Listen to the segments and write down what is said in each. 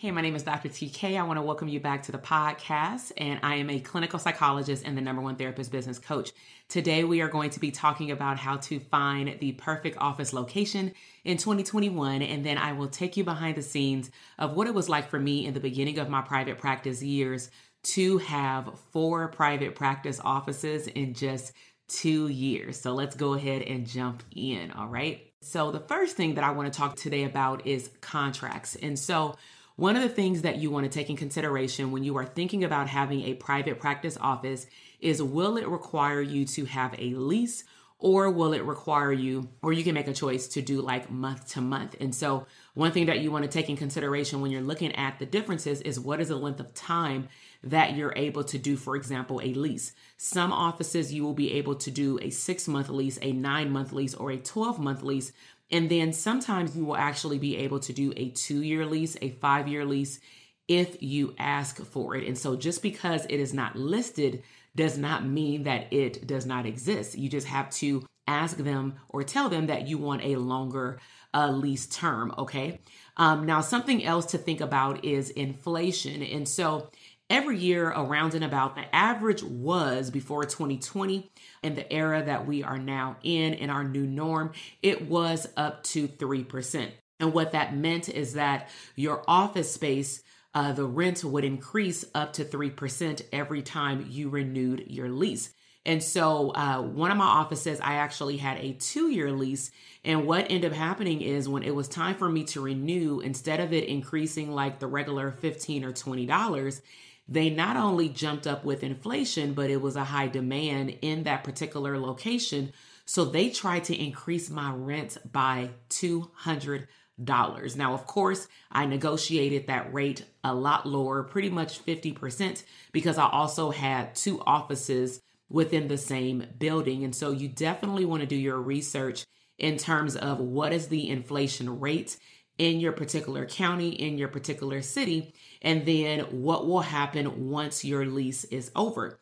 Hey, my name is Dr. TK. I want to welcome you back to the podcast, and I am a clinical psychologist and the number one therapist business coach. Today, we are going to be talking about how to find the perfect office location in 2021, and then I will take you behind the scenes of what it was like for me in the beginning of my private practice years to have four private practice offices in just two years. So let's go ahead and jump in, all right? So, the first thing that I want to talk today about is contracts. And so, one of the things that you want to take in consideration when you are thinking about having a private practice office is will it require you to have a lease or will it require you, or you can make a choice to do like month to month. And so, one thing that you want to take in consideration when you're looking at the differences is what is the length of time that you're able to do, for example, a lease. Some offices you will be able to do a six month lease, a nine month lease, or a 12 month lease. And then sometimes you will actually be able to do a two year lease, a five year lease if you ask for it. And so just because it is not listed does not mean that it does not exist. You just have to ask them or tell them that you want a longer uh, lease term. Okay. Um, now, something else to think about is inflation. And so every year around and about the average was before 2020 and the era that we are now in in our new norm it was up to 3% and what that meant is that your office space uh, the rent would increase up to 3% every time you renewed your lease and so, uh, one of my offices, I actually had a two year lease. And what ended up happening is when it was time for me to renew, instead of it increasing like the regular 15 or $20, they not only jumped up with inflation, but it was a high demand in that particular location. So they tried to increase my rent by $200. Now, of course, I negotiated that rate a lot lower, pretty much 50%, because I also had two offices within the same building. And so you definitely want to do your research in terms of what is the inflation rate in your particular county, in your particular city, and then what will happen once your lease is over.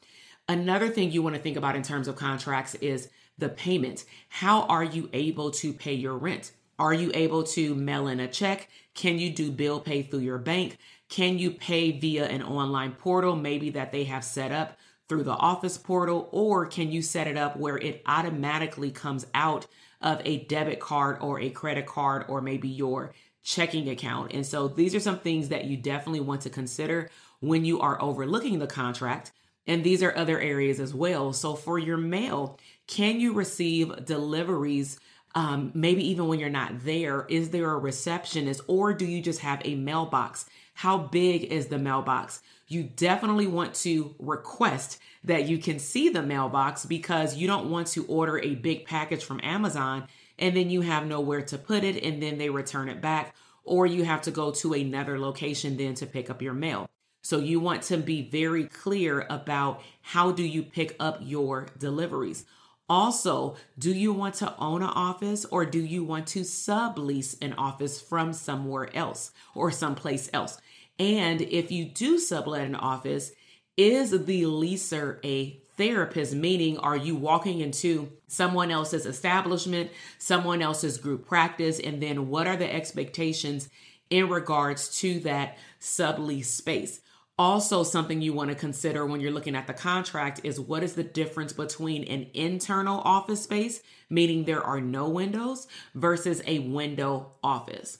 Another thing you want to think about in terms of contracts is the payment. How are you able to pay your rent? Are you able to mail in a check? Can you do bill pay through your bank? Can you pay via an online portal, maybe that they have set up through the office portal? Or can you set it up where it automatically comes out of a debit card or a credit card or maybe your checking account. And so these are some things that you definitely want to consider when you are overlooking the contract. And these are other areas as well. So for your mail, can you receive deliveries? Um, maybe even when you're not there, is there a receptionist or do you just have a mailbox? How big is the mailbox? You definitely want to request that you can see the mailbox because you don't want to order a big package from Amazon and then you have nowhere to put it and then they return it back, or you have to go to another location then to pick up your mail. So you want to be very clear about how do you pick up your deliveries. Also, do you want to own an office or do you want to sublease an office from somewhere else or someplace else? And if you do sublet an office, is the leaser a therapist? Meaning, are you walking into someone else's establishment, someone else's group practice? And then what are the expectations in regards to that sublease space? Also, something you want to consider when you're looking at the contract is what is the difference between an internal office space, meaning there are no windows, versus a window office.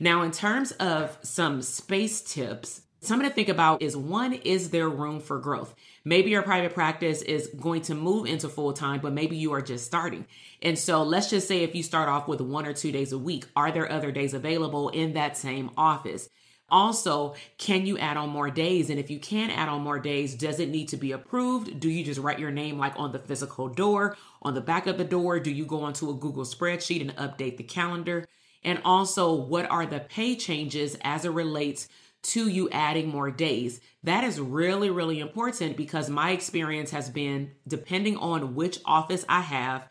Now, in terms of some space tips, something to think about is one, is there room for growth? Maybe your private practice is going to move into full time, but maybe you are just starting. And so let's just say if you start off with one or two days a week, are there other days available in that same office? Also, can you add on more days? And if you can add on more days, does it need to be approved? Do you just write your name like on the physical door, on the back of the door? Do you go onto a Google spreadsheet and update the calendar? And also, what are the pay changes as it relates to you adding more days? That is really, really important because my experience has been depending on which office I have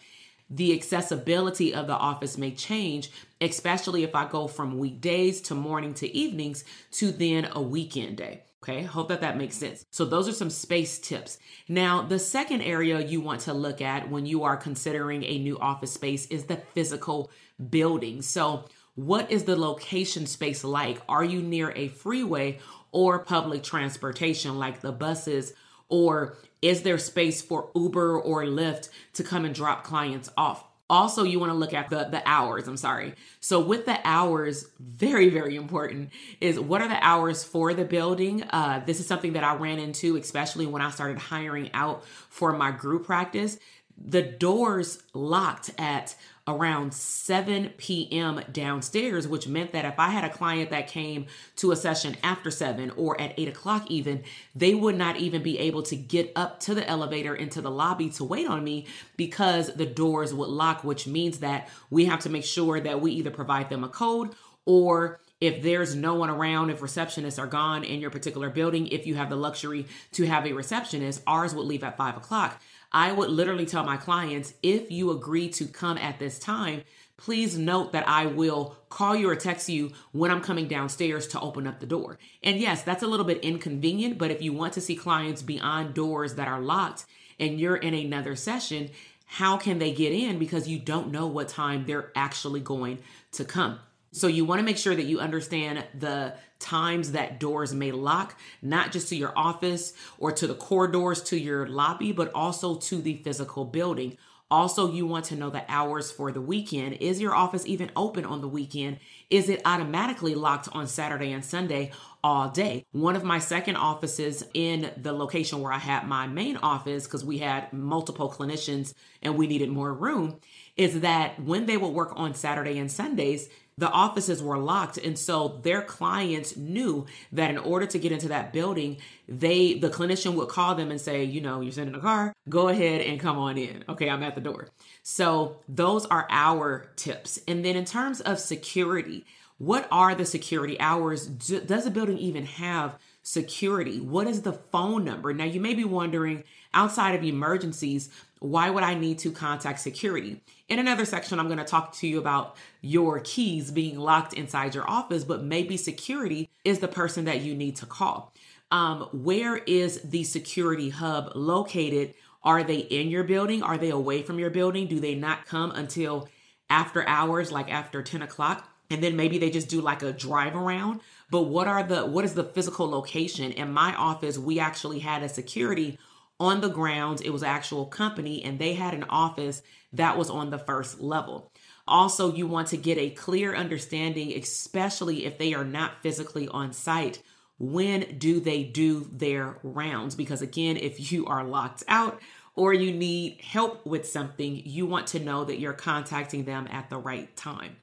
the accessibility of the office may change, especially if I go from weekdays to morning to evenings to then a weekend day. Okay, hope that that makes sense. So, those are some space tips. Now, the second area you want to look at when you are considering a new office space is the physical building. So, what is the location space like? Are you near a freeway or public transportation like the buses or is there space for Uber or Lyft to come and drop clients off? Also, you want to look at the, the hours. I'm sorry. So, with the hours, very, very important is what are the hours for the building? Uh, this is something that I ran into, especially when I started hiring out for my group practice. The doors locked at around 7 p.m. downstairs, which meant that if I had a client that came to a session after 7 or at 8 o'clock, even, they would not even be able to get up to the elevator into the lobby to wait on me because the doors would lock, which means that we have to make sure that we either provide them a code or if there's no one around, if receptionists are gone in your particular building, if you have the luxury to have a receptionist, ours would leave at five o'clock. I would literally tell my clients if you agree to come at this time, please note that I will call you or text you when I'm coming downstairs to open up the door. And yes, that's a little bit inconvenient, but if you want to see clients beyond doors that are locked and you're in another session, how can they get in? Because you don't know what time they're actually going to come. So you want to make sure that you understand the times that doors may lock, not just to your office or to the corridors to your lobby, but also to the physical building. Also, you want to know the hours for the weekend. Is your office even open on the weekend? Is it automatically locked on Saturday and Sunday all day? One of my second offices in the location where I had my main office, because we had multiple clinicians and we needed more room, is that when they would work on Saturday and Sundays, the offices were locked. And so their clients knew that in order to get into that building they the clinician would call them and say you know you're sitting in a car. Go ahead and come on in. Okay i'm at the door. So those are our tips. And then in terms of security what are the security hours? Does the building even have security? What is the phone number? Now you may be wondering outside of emergencies why would I need to contact security? In another section, I'm going to talk to you about your keys being locked inside your office, but maybe security is the person that you need to call. Um, where is the security hub located? Are they in your building? Are they away from your building? Do they not come until after hours, like after 10 o'clock? And then maybe they just do like a drive around. But what are the what is the physical location? In my office, we actually had a security on the grounds. It was actual company and they had an office that was on the first level. Also, you want to get a clear understanding, especially if they are not physically on site. When do they do their rounds? Because again, if you are locked out or you need help with something, you want to know that you're contacting them at the right time.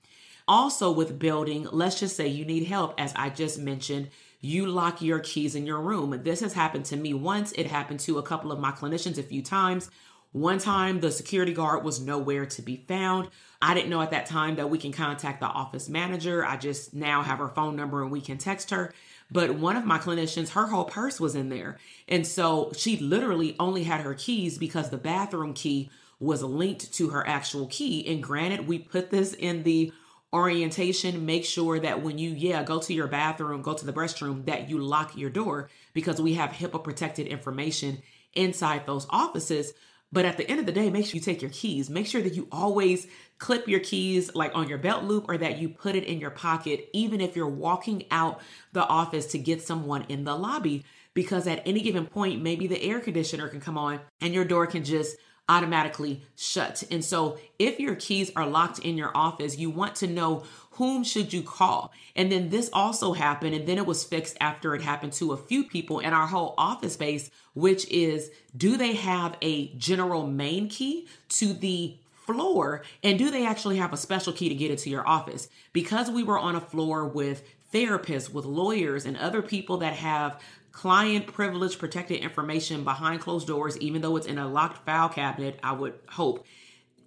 Also, with building, let's just say you need help, as I just mentioned, you lock your keys in your room. This has happened to me once, it happened to a couple of my clinicians a few times. One time, the security guard was nowhere to be found. I didn't know at that time that we can contact the office manager. I just now have her phone number and we can text her. But one of my clinicians, her whole purse was in there. And so she literally only had her keys because the bathroom key was linked to her actual key. And granted, we put this in the orientation. Make sure that when you, yeah, go to your bathroom, go to the restroom, that you lock your door because we have HIPAA protected information inside those offices. But at the end of the day, make sure you take your keys. Make sure that you always clip your keys like on your belt loop or that you put it in your pocket, even if you're walking out the office to get someone in the lobby. Because at any given point, maybe the air conditioner can come on and your door can just automatically shut. And so if your keys are locked in your office, you want to know whom should you call? And then this also happened and then it was fixed after it happened to a few people in our whole office space, which is do they have a general main key to the floor and do they actually have a special key to get into your office? Because we were on a floor with therapists, with lawyers and other people that have client privilege protected information behind closed doors, even though it's in a locked file cabinet, I would hope.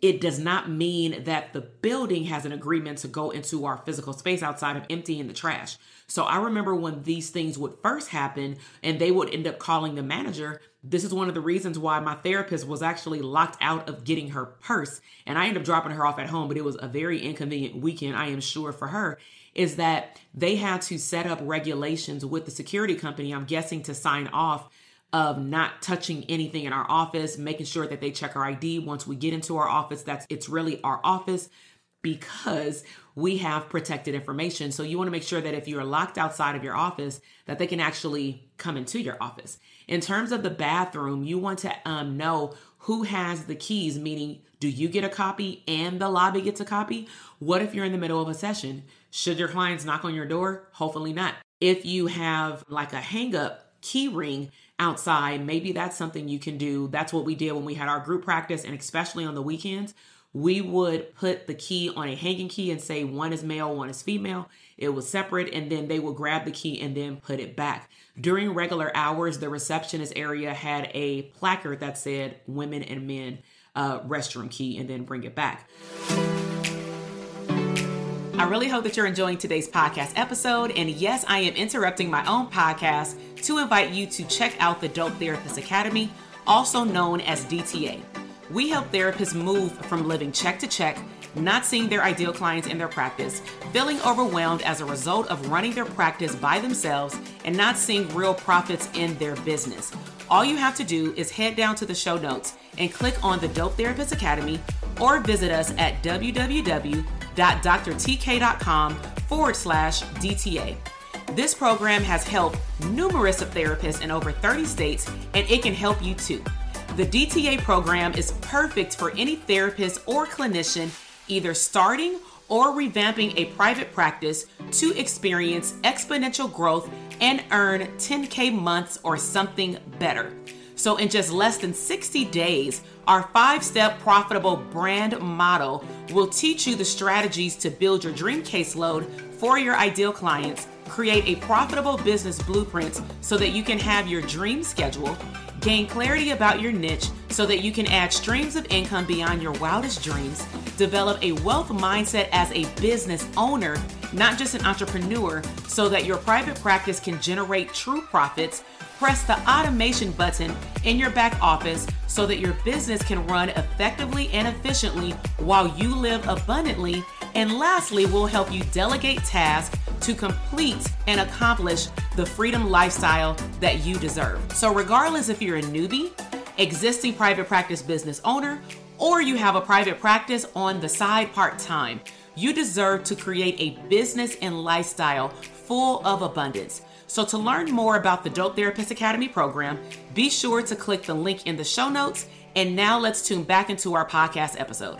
It does not mean that the building has an agreement to go into our physical space outside of emptying the trash. So I remember when these things would first happen and they would end up calling the manager. This is one of the reasons why my therapist was actually locked out of getting her purse. And I ended up dropping her off at home, but it was a very inconvenient weekend, I am sure, for her is that they had to set up regulations with the security company, I'm guessing, to sign off of not touching anything in our office, making sure that they check our ID once we get into our office. That's it's really our office because we have protected information. So you want to make sure that if you're locked outside of your office, that they can actually come into your office. In terms of the bathroom, you want to um, know who has the keys, meaning do you get a copy and the lobby gets a copy? What if you're in the middle of a session? Should your clients knock on your door? Hopefully not. If you have like a hang up key ring outside, maybe that's something you can do. That's what we did when we had our group practice, and especially on the weekends. We would put the key on a hanging key and say one is male, one is female. It was separate, and then they would grab the key and then put it back. During regular hours, the receptionist area had a placard that said women and men uh, restroom key and then bring it back. I really hope that you're enjoying today's podcast episode. And yes, I am interrupting my own podcast to invite you to check out the Dope Therapist Academy, also known as DTA. We help therapists move from living check to check, not seeing their ideal clients in their practice, feeling overwhelmed as a result of running their practice by themselves, and not seeing real profits in their business. All you have to do is head down to the show notes and click on the Dope Therapist Academy or visit us at www www.drtk.com forward slash DTA. This program has helped numerous of therapists in over 30 states, and it can help you too. The DTA program is perfect for any therapist or clinician either starting or revamping a private practice to experience exponential growth and earn 10K months or something better. So, in just less than 60 days, our five step profitable brand model will teach you the strategies to build your dream caseload for your ideal clients, create a profitable business blueprint so that you can have your dream schedule, gain clarity about your niche so that you can add streams of income beyond your wildest dreams, develop a wealth mindset as a business owner, not just an entrepreneur, so that your private practice can generate true profits press the automation button in your back office so that your business can run effectively and efficiently while you live abundantly. And lastly, we'll help you delegate tasks to complete and accomplish the freedom lifestyle that you deserve. So, regardless if you're a newbie, existing private practice business owner, or you have a private practice on the side part time, you deserve to create a business and lifestyle full of abundance. So, to learn more about the Dope Therapist Academy program, be sure to click the link in the show notes. And now let's tune back into our podcast episode.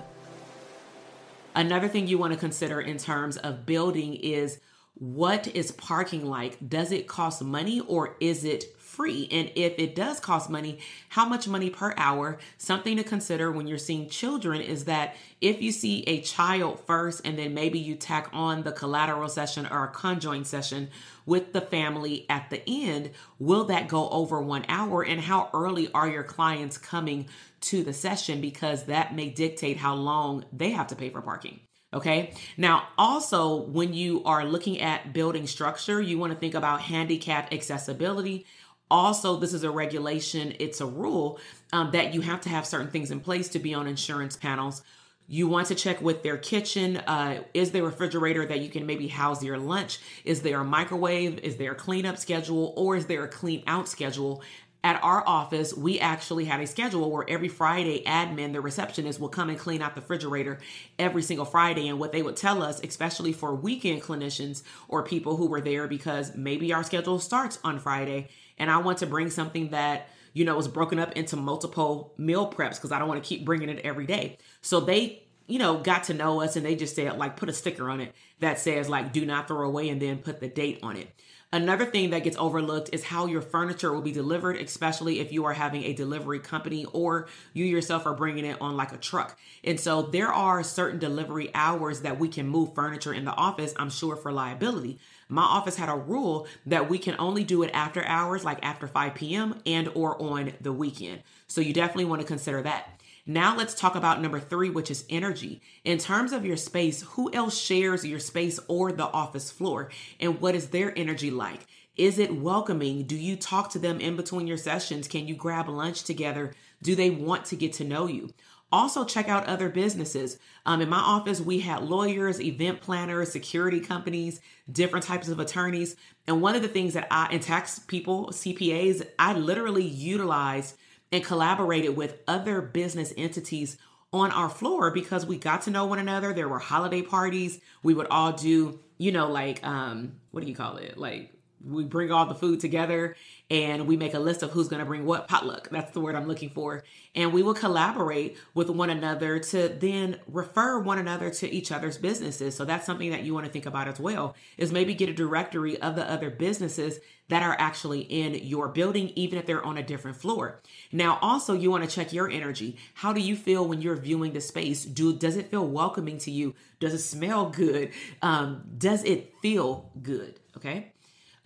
Another thing you want to consider in terms of building is what is parking like? Does it cost money or is it free? And if it does cost money, how much money per hour? Something to consider when you're seeing children is that if you see a child first and then maybe you tack on the collateral session or a conjoint session with the family at the end, will that go over one hour? And how early are your clients coming to the session? Because that may dictate how long they have to pay for parking. Okay. Now, also, when you are looking at building structure, you want to think about handicap accessibility. Also, this is a regulation, it's a rule um, that you have to have certain things in place to be on insurance panels. You want to check with their kitchen. Uh, is there a refrigerator that you can maybe house your lunch? Is there a microwave? Is there a cleanup schedule? Or is there a clean out schedule? At our office, we actually had a schedule where every Friday, admin, the receptionist, will come and clean out the refrigerator every single Friday. And what they would tell us, especially for weekend clinicians or people who were there, because maybe our schedule starts on Friday, and I want to bring something that you know is broken up into multiple meal preps because I don't want to keep bringing it every day. So they you know, got to know us and they just said, like, put a sticker on it that says, like, do not throw away and then put the date on it. Another thing that gets overlooked is how your furniture will be delivered, especially if you are having a delivery company or you yourself are bringing it on like a truck. And so there are certain delivery hours that we can move furniture in the office, I'm sure for liability. My office had a rule that we can only do it after hours, like after 5 p.m. and or on the weekend. So you definitely want to consider that. Now let's talk about number three, which is energy. In terms of your space, who else shares your space or the office floor? And what is their energy like? Is it welcoming? Do you talk to them in between your sessions? Can you grab lunch together? Do they want to get to know you? Also, check out other businesses. Um, in my office, we had lawyers, event planners, security companies, different types of attorneys. And one of the things that I, and tax people, CPAs, I literally utilized and collaborated with other business entities on our floor because we got to know one another. There were holiday parties. We would all do, you know, like um, what do you call it? Like we bring all the food together and we make a list of who's going to bring what potluck. That's the word i'm looking for. And we will collaborate with one another to then refer one another to each other's businesses. So that's something that you want to think about as well is maybe get a directory of the other businesses that are actually in your building even if they're on a different floor. Now also you want to check your energy. How do you feel when you're viewing the space? Do does it feel welcoming to you? Does it smell good? Um, does it feel good okay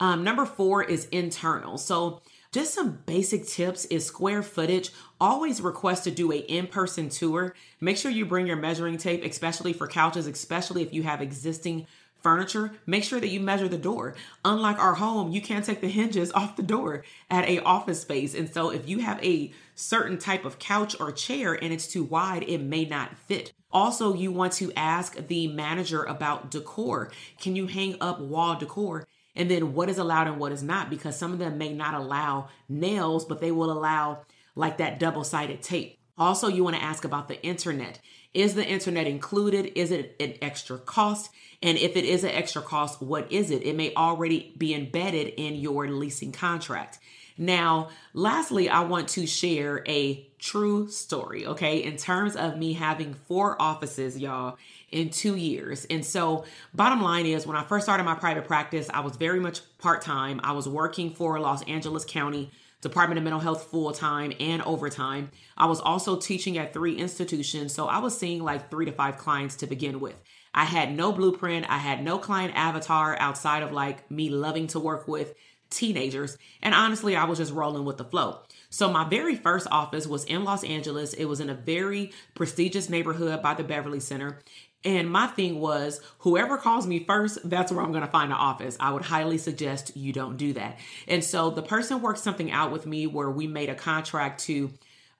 um, number four is internal. So just some basic tips is square footage. Always request to do a in-person tour. Make sure you bring your measuring tape, especially for couches, especially if you have existing furniture, make sure that you measure the door. Unlike our home, you can't take the hinges off the door at a office space. And so if you have a certain type of couch or chair and it's too wide, it may not fit. Also, you want to ask the manager about decor. Can you hang up wall decor? And then what is allowed and what is not because some of them may not allow nails but they will allow like that double-sided tape. Also you want to ask about the internet. Is the internet included? Is it an extra cost? And if it is an extra cost what is it? It may already be embedded in your leasing contract. Now lastly i want to share a true story okay? In terms of me having four offices y'all in two years. And so, bottom line is, when I first started my private practice, I was very much part time. I was working for Los Angeles County Department of Mental Health full time and overtime. I was also teaching at three institutions. So, I was seeing like three to five clients to begin with. I had no blueprint, I had no client avatar outside of like me loving to work with teenagers. And honestly, I was just rolling with the flow. So, my very first office was in Los Angeles. It was in a very prestigious neighborhood by the Beverly Center. And my thing was, whoever calls me first, that's where I'm going to find an office. I would highly suggest you don't do that. And so the person worked something out with me where we made a contract to,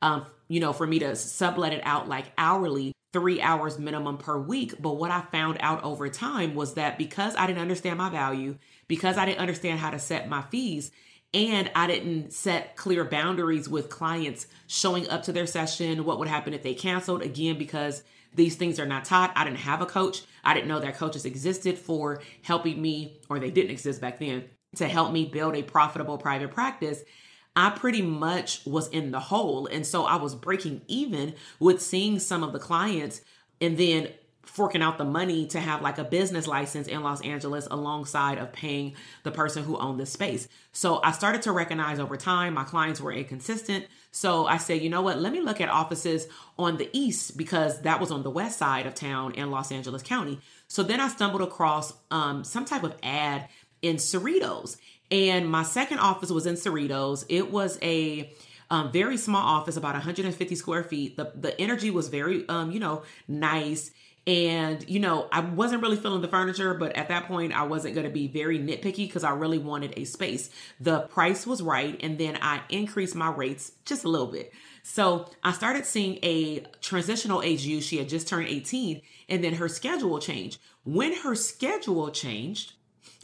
um, you know, for me to sublet it out like hourly, three hours minimum per week. But what I found out over time was that because I didn't understand my value, because I didn't understand how to set my fees, and I didn't set clear boundaries with clients showing up to their session, what would happen if they canceled again, because these things are not taught. I didn't have a coach. I didn't know that coaches existed for helping me, or they didn't exist back then, to help me build a profitable private practice. I pretty much was in the hole. And so I was breaking even with seeing some of the clients and then forking out the money to have like a business license in Los Angeles alongside of paying the person who owned the space. So I started to recognize over time my clients were inconsistent. So I said, you know what, let me look at offices on the east because that was on the west side of town in Los Angeles County. So then I stumbled across um, some type of ad in Cerritos. And my second office was in Cerritos. It was a um, very small office, about 150 square feet. The the energy was very, um, you know, nice. And, you know, I wasn't really feeling the furniture, but at that point, I wasn't going to be very nitpicky because I really wanted a space. The price was right. And then I increased my rates just a little bit. So I started seeing a transitional age youth. She had just turned 18, and then her schedule changed. When her schedule changed,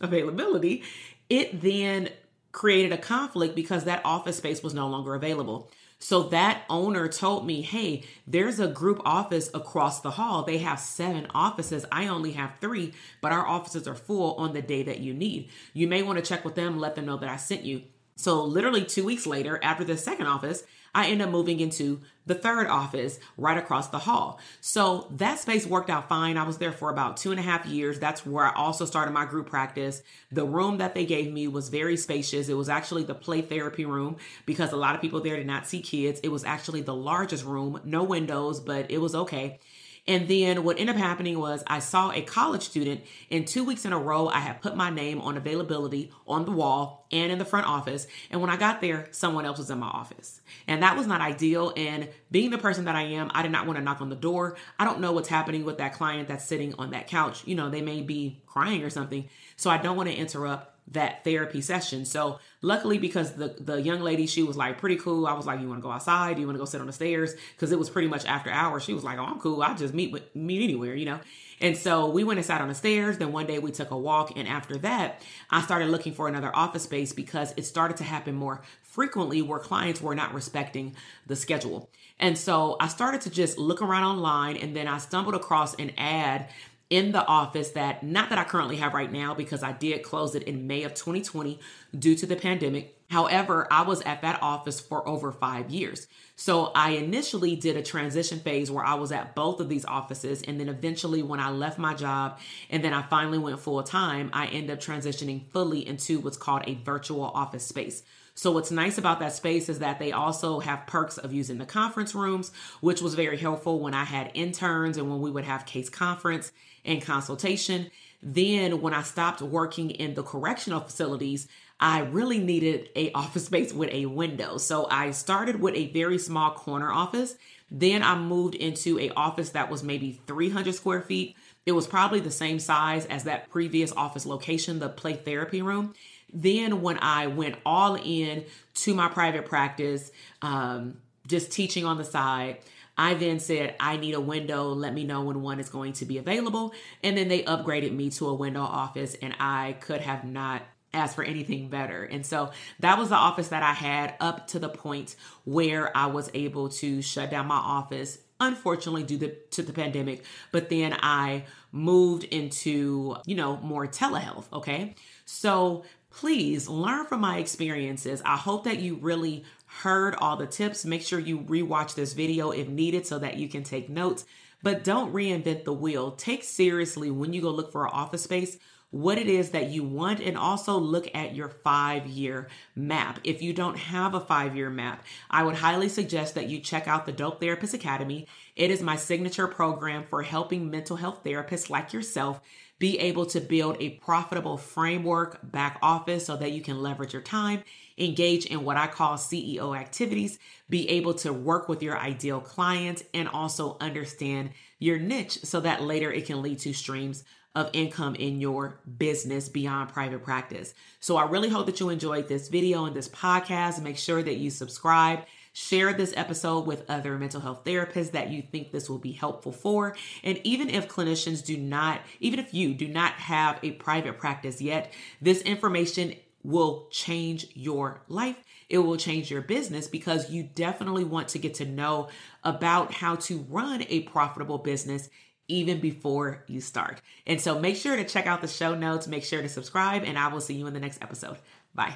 availability, it then created a conflict because that office space was no longer available. So that owner told me, hey, there's a group office across the hall. They have seven offices. I only have three, but our offices are full on the day that you need. You may want to check with them, let them know that I sent you. So, literally two weeks later, after the second office, I end up moving into the third office right across the hall. So that space worked out fine. I was there for about two and a half years. That's where I also started my group practice. The room that they gave me was very spacious. It was actually the play therapy room because a lot of people there did not see kids. It was actually the largest room, no windows, but it was okay. And then what ended up happening was I saw a college student in two weeks in a row. I had put my name on availability on the wall and in the front office. And when I got there, someone else was in my office. And that was not ideal. And being the person that I am, I did not want to knock on the door. I don't know what's happening with that client that's sitting on that couch. You know, they may be crying or something. So I don't want to interrupt that therapy session. So luckily because the the young lady she was like pretty cool. I was like, "You want to go outside? Do you want to go sit on the stairs?" Cuz it was pretty much after hours. She was like, "Oh, I'm cool. I just meet with meet anywhere, you know." And so we went and sat on the stairs. Then one day we took a walk and after that, I started looking for another office space because it started to happen more frequently where clients were not respecting the schedule. And so I started to just look around online and then I stumbled across an ad in the office that not that I currently have right now because I did close it in May of 2020 due to the pandemic. However, I was at that office for over five years. So I initially did a transition phase where I was at both of these offices. And then eventually, when I left my job and then I finally went full time, I ended up transitioning fully into what's called a virtual office space. So what's nice about that space is that they also have perks of using the conference rooms, which was very helpful when I had interns and when we would have case conference and consultation. Then when I stopped working in the correctional facilities, I really needed a office space with a window. So I started with a very small corner office. Then I moved into a office that was maybe 300 square feet. It was probably the same size as that previous office location, the play therapy room. Then when I went all in to my private practice, um, just teaching on the side, I then said, I need a window. Let me know when one is going to be available. And then they upgraded me to a window office, and I could have not asked for anything better. And so that was the office that I had up to the point where I was able to shut down my office. Unfortunately, due to, to the pandemic, but then I moved into, you know, more telehealth. Okay. So please learn from my experiences. I hope that you really heard all the tips. Make sure you rewatch this video if needed so that you can take notes. But don't reinvent the wheel. Take seriously when you go look for an office space what it is that you want and also look at your five year map. If you don't have a five year map, I would highly suggest that you check out the Dope Therapist Academy. It is my signature program for helping mental health therapists like yourself be able to build a profitable framework back office so that you can leverage your time, engage in what I call CEO activities, be able to work with your ideal clients, and also understand your niche so that later it can lead to streams of income in your business beyond private practice. So I really hope that you enjoyed this video and this podcast. Make sure that you subscribe Share this episode with other mental health therapists that you think this will be helpful for. And even if clinicians do not, even if you do not have a private practice yet, this information will change your life. It will change your business because you definitely want to get to know about how to run a profitable business even before you start. And so make sure to check out the show notes, make sure to subscribe, and I will see you in the next episode. Bye.